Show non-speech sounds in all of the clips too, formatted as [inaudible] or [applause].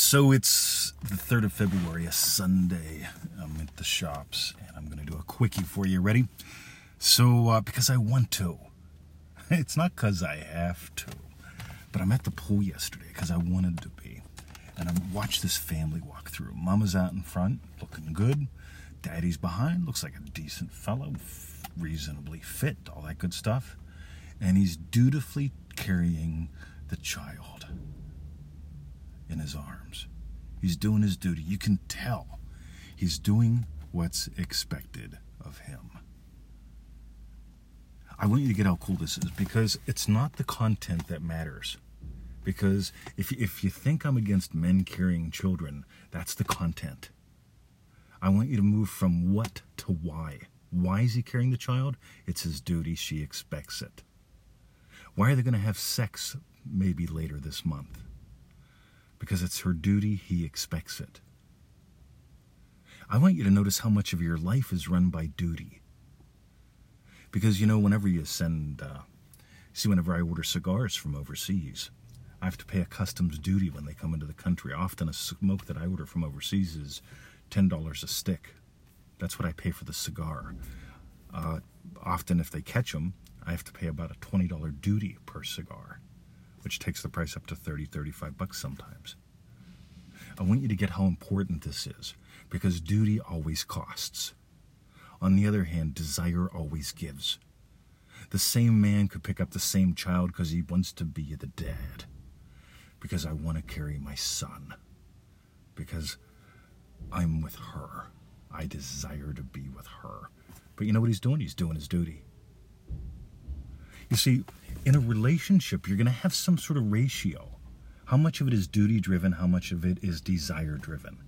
So it's the 3rd of February, a Sunday. I'm at the shops and I'm going to do a quickie for you. Ready? So, uh, because I want to. [laughs] It's not because I have to. But I'm at the pool yesterday because I wanted to be. And I watched this family walk through. Mama's out in front, looking good. Daddy's behind, looks like a decent fellow, reasonably fit, all that good stuff. And he's dutifully carrying the child in his arms. He's doing his duty. You can tell he's doing what's expected of him. I want you to get how cool this is because it's not the content that matters. Because if, if you think I'm against men carrying children, that's the content. I want you to move from what to why. Why is he carrying the child? It's his duty. She expects it. Why are they going to have sex maybe later this month? Because it's her duty, he expects it. I want you to notice how much of your life is run by duty. Because, you know, whenever you send, uh, see, whenever I order cigars from overseas, I have to pay a customs duty when they come into the country. Often a smoke that I order from overseas is $10 a stick. That's what I pay for the cigar. Uh, often, if they catch them, I have to pay about a $20 duty per cigar which takes the price up to 30, 35 bucks sometimes. I want you to get how important this is because duty always costs. On the other hand, desire always gives. The same man could pick up the same child because he wants to be the dad. Because I want to carry my son. Because I'm with her. I desire to be with her. But you know what he's doing? He's doing his duty. You see, in a relationship, you're going to have some sort of ratio. How much of it is duty driven? How much of it is desire driven?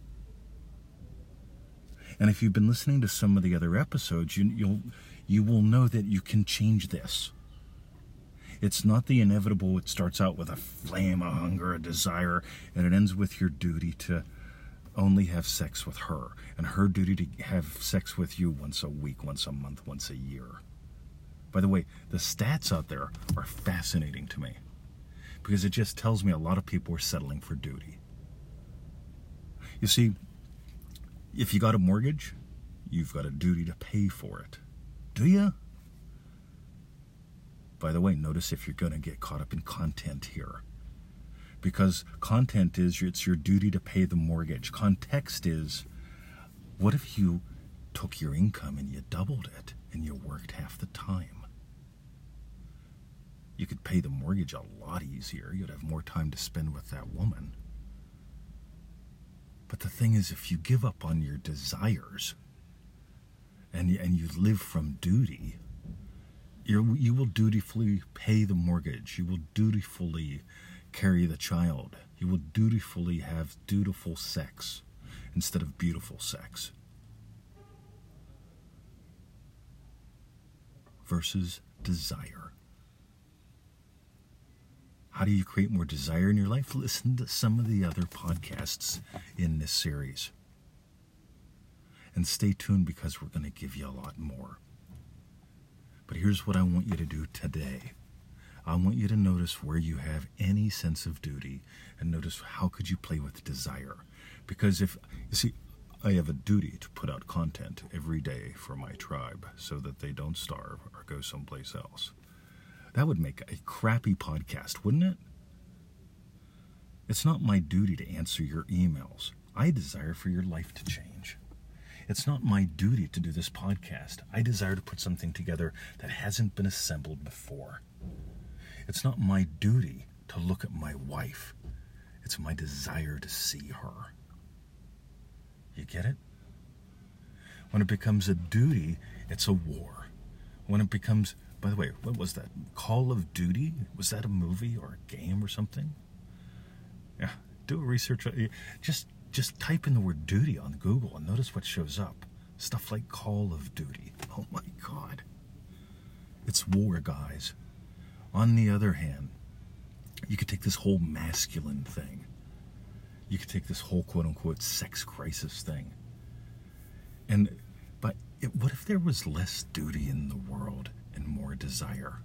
And if you've been listening to some of the other episodes, you, you'll you will know that you can change this. It's not the inevitable. It starts out with a flame, a hunger, a desire, and it ends with your duty to only have sex with her, and her duty to have sex with you once a week, once a month, once a year. By the way, the stats out there are fascinating to me because it just tells me a lot of people are settling for duty. You see, if you got a mortgage, you've got a duty to pay for it. Do you? By the way, notice if you're going to get caught up in content here. Because content is it's your duty to pay the mortgage. Context is what if you took your income and you doubled it and you worked half the time? You could pay the mortgage a lot easier. You'd have more time to spend with that woman. But the thing is, if you give up on your desires and, and you live from duty, you you will dutifully pay the mortgage. You will dutifully carry the child. You will dutifully have dutiful sex instead of beautiful sex. Versus desire. How do you create more desire in your life? Listen to some of the other podcasts in this series. And stay tuned because we're going to give you a lot more. But here's what I want you to do today. I want you to notice where you have any sense of duty and notice how could you play with desire. Because if you see I have a duty to put out content every day for my tribe so that they don't starve or go someplace else. That would make a crappy podcast, wouldn't it? It's not my duty to answer your emails. I desire for your life to change. It's not my duty to do this podcast. I desire to put something together that hasn't been assembled before. It's not my duty to look at my wife. It's my desire to see her. You get it? When it becomes a duty, it's a war. When it becomes by the way, what was that? Call of Duty? Was that a movie or a game or something? Yeah, do a research. Uh, just just type in the word duty on Google and notice what shows up. Stuff like Call of Duty. [laughs] Oh my God. It's war, guys. On the other hand, you could take this whole masculine thing. You could take this whole quote unquote sex crisis thing. And, but it, what if there was less duty in the world? More desire.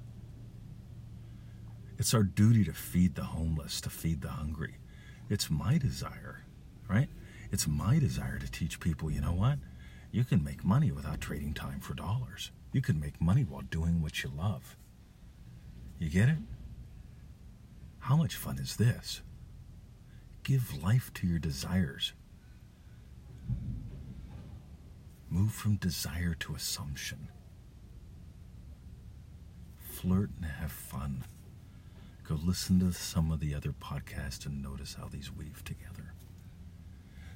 It's our duty to feed the homeless, to feed the hungry, It's my desire, right? It's my desire to teach people, you know what? You can make money without trading time for dollars. You can make money while doing what you love. You get it? How much fun is this? Give life to your desires. Move from desire to assumption. Flirt and have fun. Go listen to some of the other podcasts and notice how these weave together.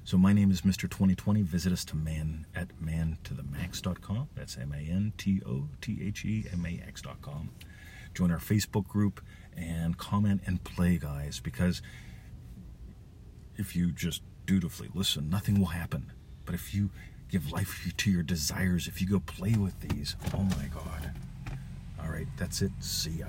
So my name is Mr. 2020. Visit us to man at mantothemax.com. That's M-A-N-T-O-T-H-E-M-A-X.com. Join our Facebook group and comment and play, guys, because if you just dutifully listen, nothing will happen. But if you give life to your desires, if you go play with these, oh my God. Right, that's it. See ya.